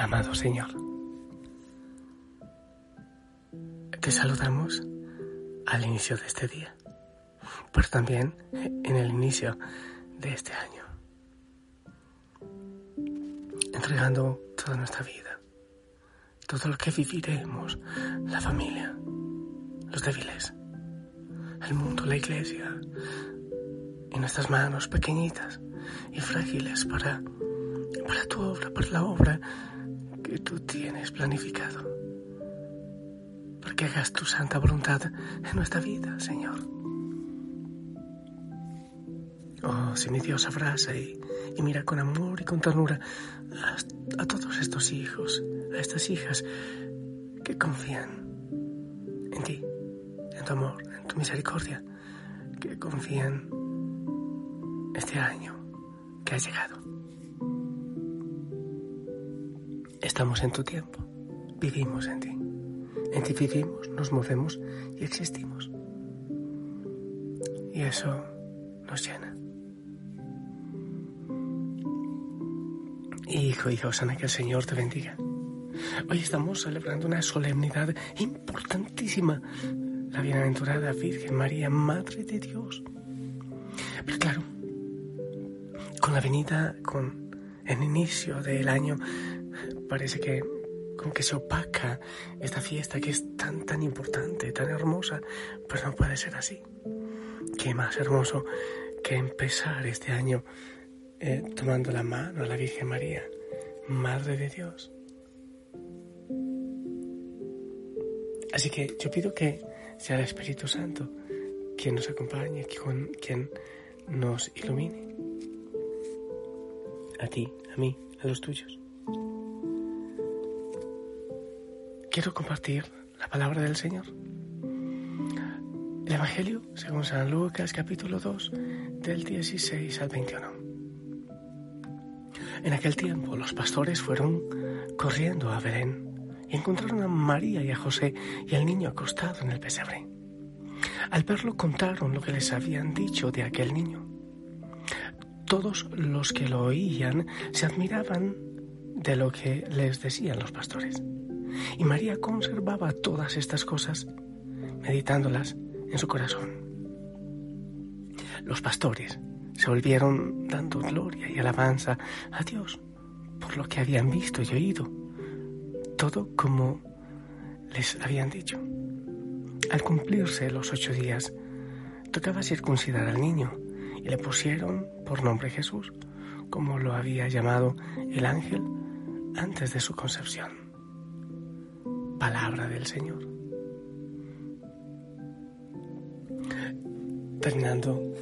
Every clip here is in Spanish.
Amado Señor, te saludamos al inicio de este día, pero también en el inicio de este año, entregando toda nuestra vida, todo lo que viviremos, la familia, los débiles, el mundo, la iglesia, en nuestras manos pequeñitas y frágiles para, para tu obra, para la obra que tú tienes planificado. Porque hagas tu santa voluntad en nuestra vida, Señor. Oh, si mi Dios abraza y, mira con amor y con ternura a todos estos hijos, a estas hijas que confían en ti, en tu amor, en tu misericordia, que confían este año que ha llegado. Estamos en tu tiempo, vivimos en ti. En ti vivimos, nos movemos y existimos. Y eso nos llena. Hijo y Osana, que el Señor te bendiga. Hoy estamos celebrando una solemnidad importantísima, la bienaventurada Virgen María, Madre de Dios. Pero claro, con la venida, con el inicio del año, parece que como que se opaca esta fiesta que es tan tan importante, tan hermosa, pues no puede ser así. Qué más hermoso que empezar este año eh, tomando la mano a la Virgen María, Madre de Dios. Así que yo pido que sea el Espíritu Santo quien nos acompañe, quien nos ilumine. A ti, a mí, a los tuyos. Quiero compartir la palabra del Señor. El Evangelio, según San Lucas, capítulo 2, del 16 al 21. En aquel tiempo los pastores fueron corriendo a Belén y encontraron a María y a José y al niño acostado en el pesebre. Al verlo contaron lo que les habían dicho de aquel niño. Todos los que lo oían se admiraban de lo que les decían los pastores. Y María conservaba todas estas cosas, meditándolas en su corazón. Los pastores se volvieron dando gloria y alabanza a Dios por lo que habían visto y oído, todo como les habían dicho. Al cumplirse los ocho días, tocaba circuncidar al niño y le pusieron por nombre Jesús, como lo había llamado el ángel antes de su concepción palabra del Señor. Terminando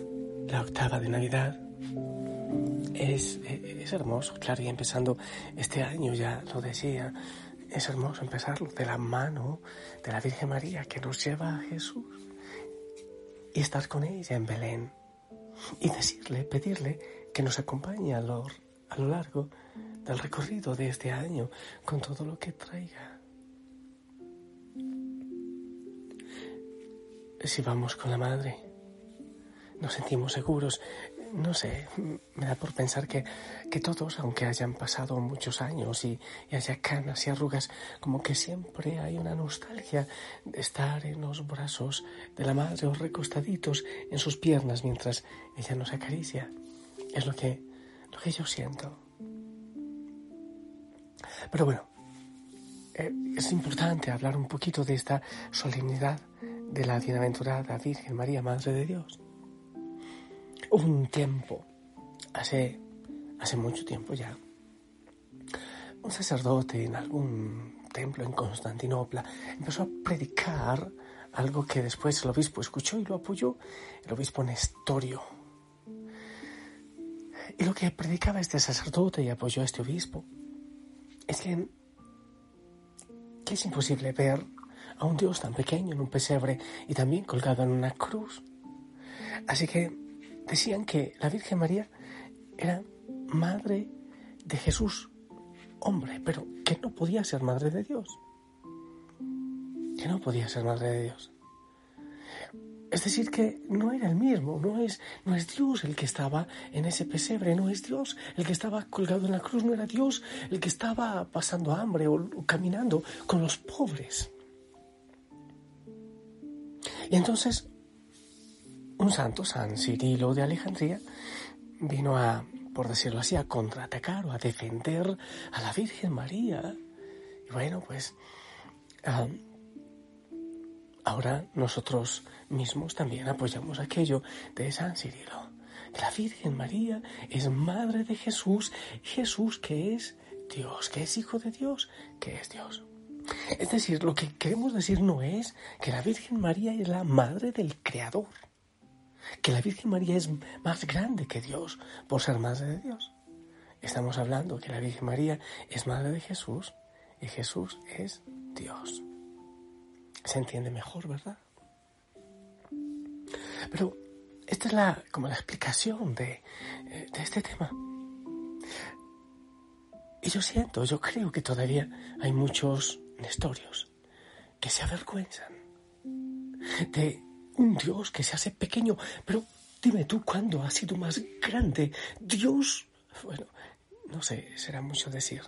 la octava de Navidad, es, es, hermoso, claro, y empezando este año, ya lo decía, es hermoso empezarlo de la mano de la Virgen María que nos lleva a Jesús y estar con ella en Belén y decirle, pedirle que nos acompañe a lo, a lo largo del recorrido de este año con todo lo que traiga. Si vamos con la madre. Nos sentimos seguros. No sé, me da por pensar que, que todos, aunque hayan pasado muchos años y, haya canas y arrugas, como que siempre hay una nostalgia de estar en los brazos de la madre o recostaditos en sus piernas mientras ella nos acaricia. Es lo que, lo que yo siento. Pero bueno, eh, es importante hablar un poquito de esta solemnidad de la bienaventurada Virgen María, Madre de Dios. un tiempo, hace, hace mucho tiempo ya, un sacerdote en algún templo en Constantinopla empezó a predicar algo que después el obispo escuchó y lo apoyó, el obispo Nestorio. Y lo que predicaba este sacerdote y apoyó a este obispo es que, que es imposible ver a un Dios tan pequeño en un pesebre y también colgado en una cruz. Así que decían que la Virgen María era madre de Jesús, hombre, pero que no podía ser madre de Dios. Que no podía ser madre de Dios. Es decir, que no era el mismo, no es, no es Dios el que estaba en ese pesebre, no es Dios el que estaba colgado en la cruz, no era Dios el que estaba pasando hambre o caminando con los pobres. Y entonces un santo, San Cirilo de Alejandría, vino a, por decirlo así, a contraatacar o a defender a la Virgen María. Y bueno, pues ahora nosotros mismos también apoyamos aquello de San Cirilo. La Virgen María es madre de Jesús, Jesús que es Dios, que es hijo de Dios, que es Dios. Es decir, lo que queremos decir no es que la Virgen María es la madre del Creador, que la Virgen María es más grande que Dios por ser madre de Dios. Estamos hablando que la Virgen María es madre de Jesús y Jesús es Dios. Se entiende mejor, ¿verdad? Pero esta es la, como la explicación de, eh, de este tema. Y yo siento, yo creo que todavía hay muchos nestorios que se avergüenzan de un Dios que se hace pequeño. Pero dime tú, ¿cuándo ha sido más grande? Dios, bueno, no sé, será mucho decir.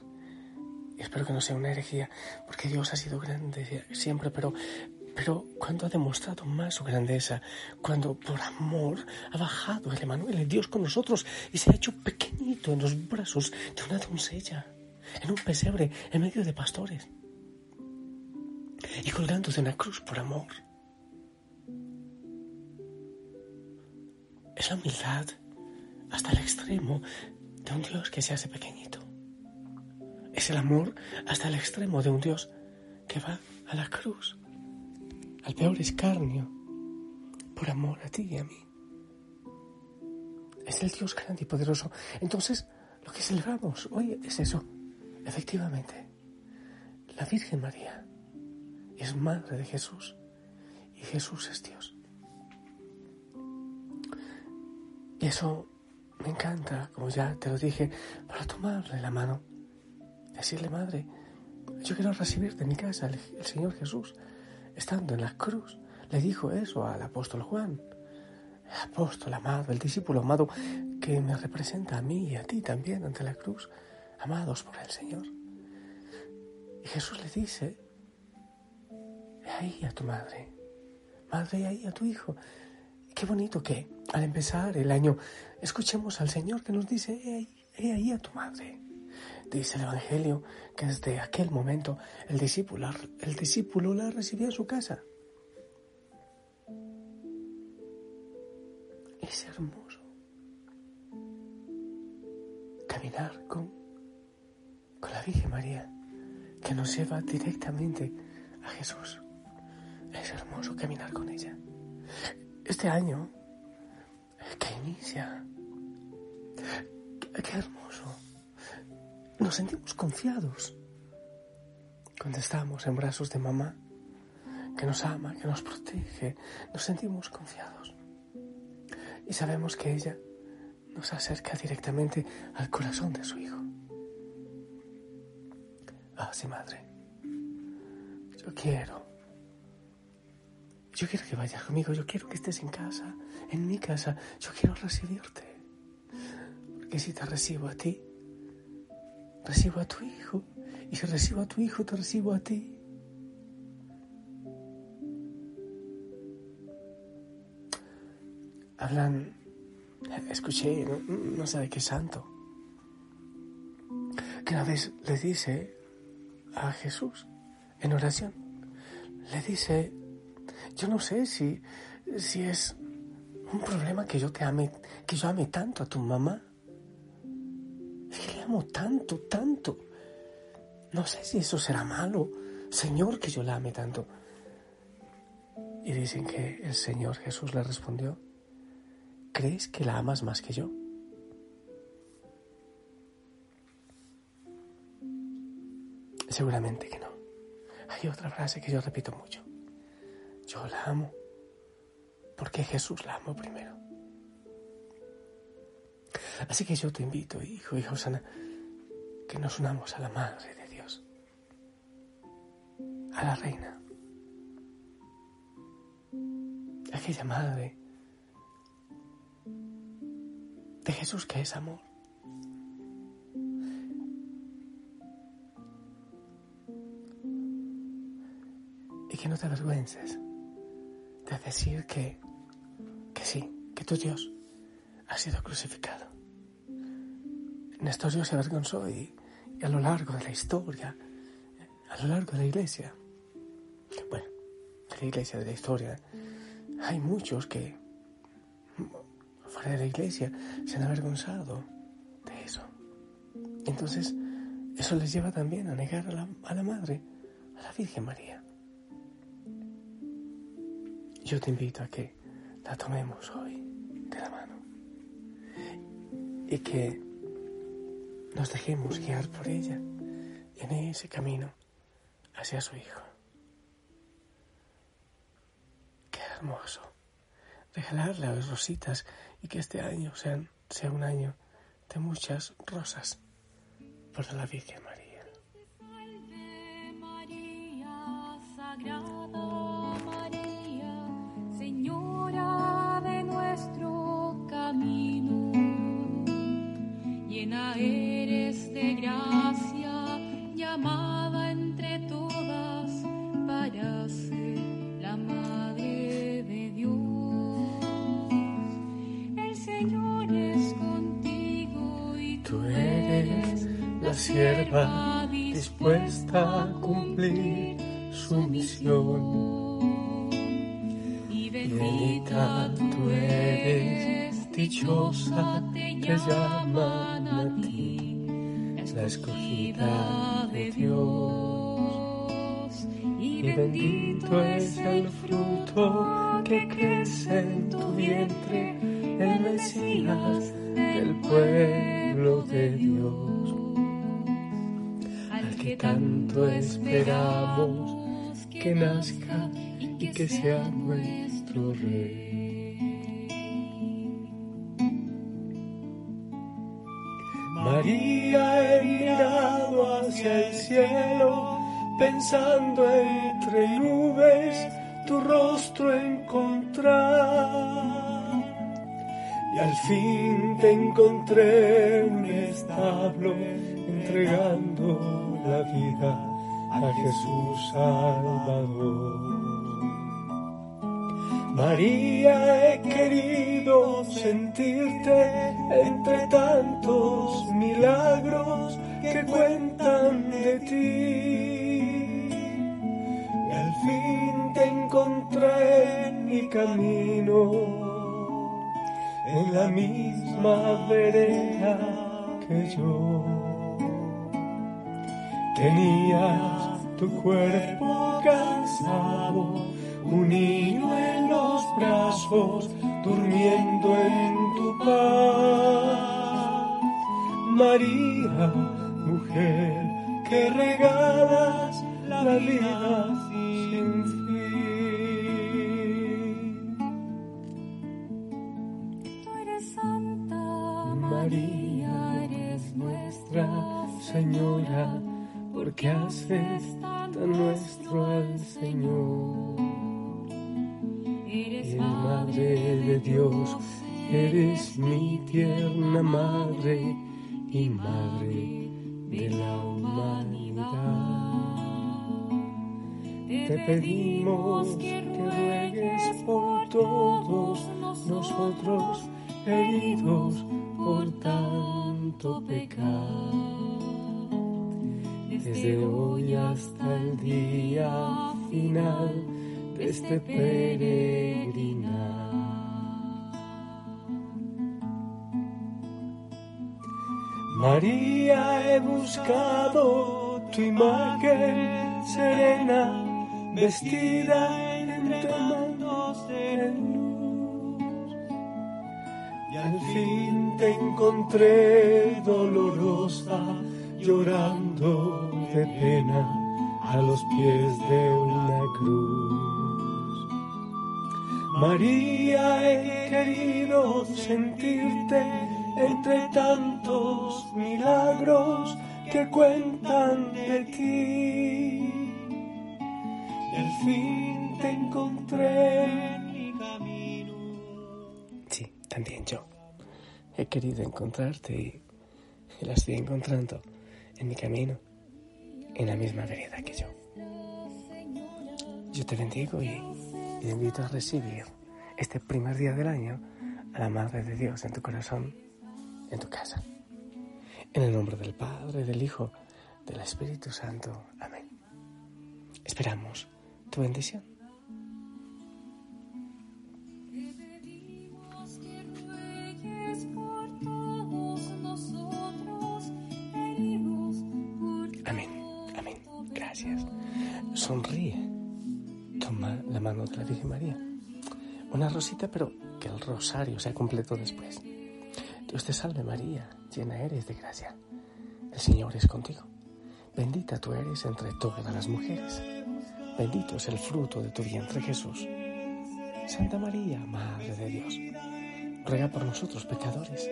espero que no sea una herejía, porque Dios ha sido grande siempre, pero, pero cuando ha demostrado más su grandeza, cuando por amor ha bajado el Emanuel, el Dios con nosotros, y se ha hecho pequeñito en los brazos de una doncella, en un pesebre, en medio de pastores, y colgándose en la cruz por amor. Es la humildad hasta el extremo de un Dios que se hace pequeñito. Es el amor hasta el extremo de un Dios que va a la cruz, al peor escarnio, por amor a ti y a mí. Es el Dios grande y poderoso. Entonces, lo que celebramos hoy es eso. Efectivamente, la Virgen María es madre de Jesús y Jesús es Dios. Y eso me encanta, como ya te lo dije, para tomarle la mano, decirle, Madre, yo quiero recibirte en mi casa, el, Señor Jesús, estando en la cruz, le dijo eso al apóstol Juan, el apóstol amado, el discípulo amado, que me representa a mí y a ti también ante la cruz, amados por el Señor. Y Jesús le dice, ahí a tu madre, madre, ahí a tu hijo. Qué bonito que al empezar el año escuchemos al Señor que nos dice, he ahí, a tu madre. Dice el Evangelio que desde aquel momento el discípulo, el discípulo la recibió a su casa. Es hermoso caminar con, con la Virgen María que nos lleva directamente a Jesús. Es hermoso caminar con ella. Este año que inicia, qué, hermoso. Nos sentimos confiados cuando estamos en brazos de mamá, que nos ama, que nos protege. Nos sentimos confiados. Y sabemos que ella nos acerca directamente al corazón de su hijo. Ah, sí, madre. Yo quiero yo quiero que vayas conmigo, yo quiero que estés en casa, en mi casa, yo quiero recibirte. Porque si te recibo a ti, recibo a tu hijo. Y si recibo a tu hijo, te recibo a ti. Hablan, escuché, no, sé de qué santo, que una vez le dice a Jesús en oración, le dice, yo no sé si, si es un problema que yo te ame, que yo ame tanto a tu mamá. Es que le amo tanto, tanto. No sé si eso será malo, Señor, que yo la ame tanto. Y dicen que el Señor Jesús le respondió, ¿crees que la amas más que yo? Seguramente que no. Hay otra frase que yo repito mucho. Yo la amo porque Jesús la amó primero. Así que yo te invito, hijo, hija Osana, que nos unamos a la Madre de Dios, a la Reina, aquella Madre de Jesús que es amor. Y que no te avergüences de decir que sí, que tu Dios ha sido crucificado. Nestor se avergonzó y, y a lo largo de la historia, a lo largo de la iglesia, bueno, de la iglesia, de la historia, hay muchos que fuera de la iglesia se han avergonzado de eso. Entonces, eso les lleva también a negar a la, a la Madre, a la Virgen María. Yo te invito a que la tomemos hoy de la mano y que nos dejemos guiar por ella en ese camino hacia su Hijo. Qué hermoso regalarle a las rositas y que este año sea un año de muchas rosas por la Virgen María. Dispuesta a cumplir su misión. Y bendita tú eres, dichosa te llama a ti, la escogida de Dios. Y bendito es el fruto que crece en tu vientre, el Mesías del pueblo de Dios. Tanto esperamos que nazca y que sea nuestro Rey. María he mirado hacia el cielo, pensando entre nubes tu rostro encontrar. Y al fin te encontré en un establo, entregando la vida a Jesús Salvador. María, he querido sentirte entre tantos milagros que cuentan de ti. Y al fin te encontré en mi camino, en la misma vereda que yo. Tenías tu cuerpo cansado un niño en los brazos, durmiendo en tu paz. María, mujer, que regalas la vida porque haces tan nuestro al Señor. Eres Madre de Dios, eres mi tierna Madre y Madre de la humanidad. Te pedimos que ruegues por todos nosotros heridos por tanto pecado desde hoy hasta el día final de este peregrinar. María, he buscado tu imagen serena, vestida entre manos de luz. Y al fin te encontré dolorosa llorando de pena a los pies de una cruz. María, he querido sentirte entre tantos milagros que cuentan de ti. Y al fin te encontré en mi camino. Sí, también yo. He querido encontrarte y, y la estoy encontrando en mi camino, en la misma vereda que yo. Yo te bendigo y te invito a recibir este primer día del año a la Madre de Dios en tu corazón en tu casa. En el nombre del Padre, del Hijo, del Espíritu Santo. Amén. Esperamos tu bendición. Sonríe. Toma la mano de la Virgen María. Una rosita, pero que el rosario sea completo después. Dios te salve María, llena eres de gracia. El Señor es contigo. Bendita tú eres entre todas las mujeres. Bendito es el fruto de tu vientre Jesús. Santa María, Madre de Dios, ruega por nosotros pecadores,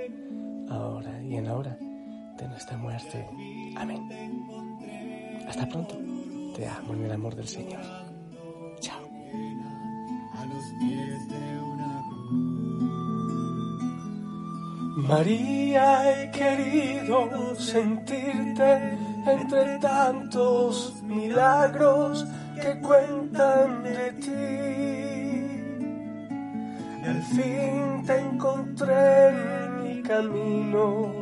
ahora y en la hora de nuestra muerte. Amén. Hasta pronto. Te amo en el amor del Señor. Chao. a los pies de una María, he querido sentirte entre tantos milagros que cuentan de ti. Al fin te encontré en mi camino,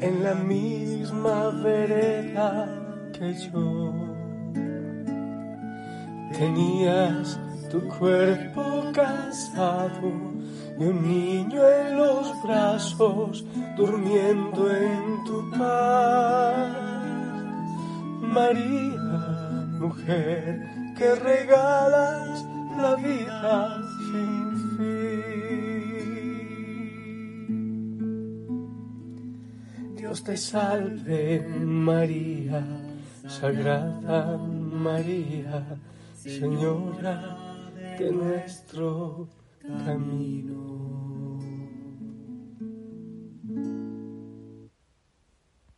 en la misma vereda que yo. Tenías tu cuerpo cansado y un niño en los brazos durmiendo en tu paz. María, mujer que regalas la vida sin fin. Dios te salve María, Sagrada María, Señora de nuestro camino.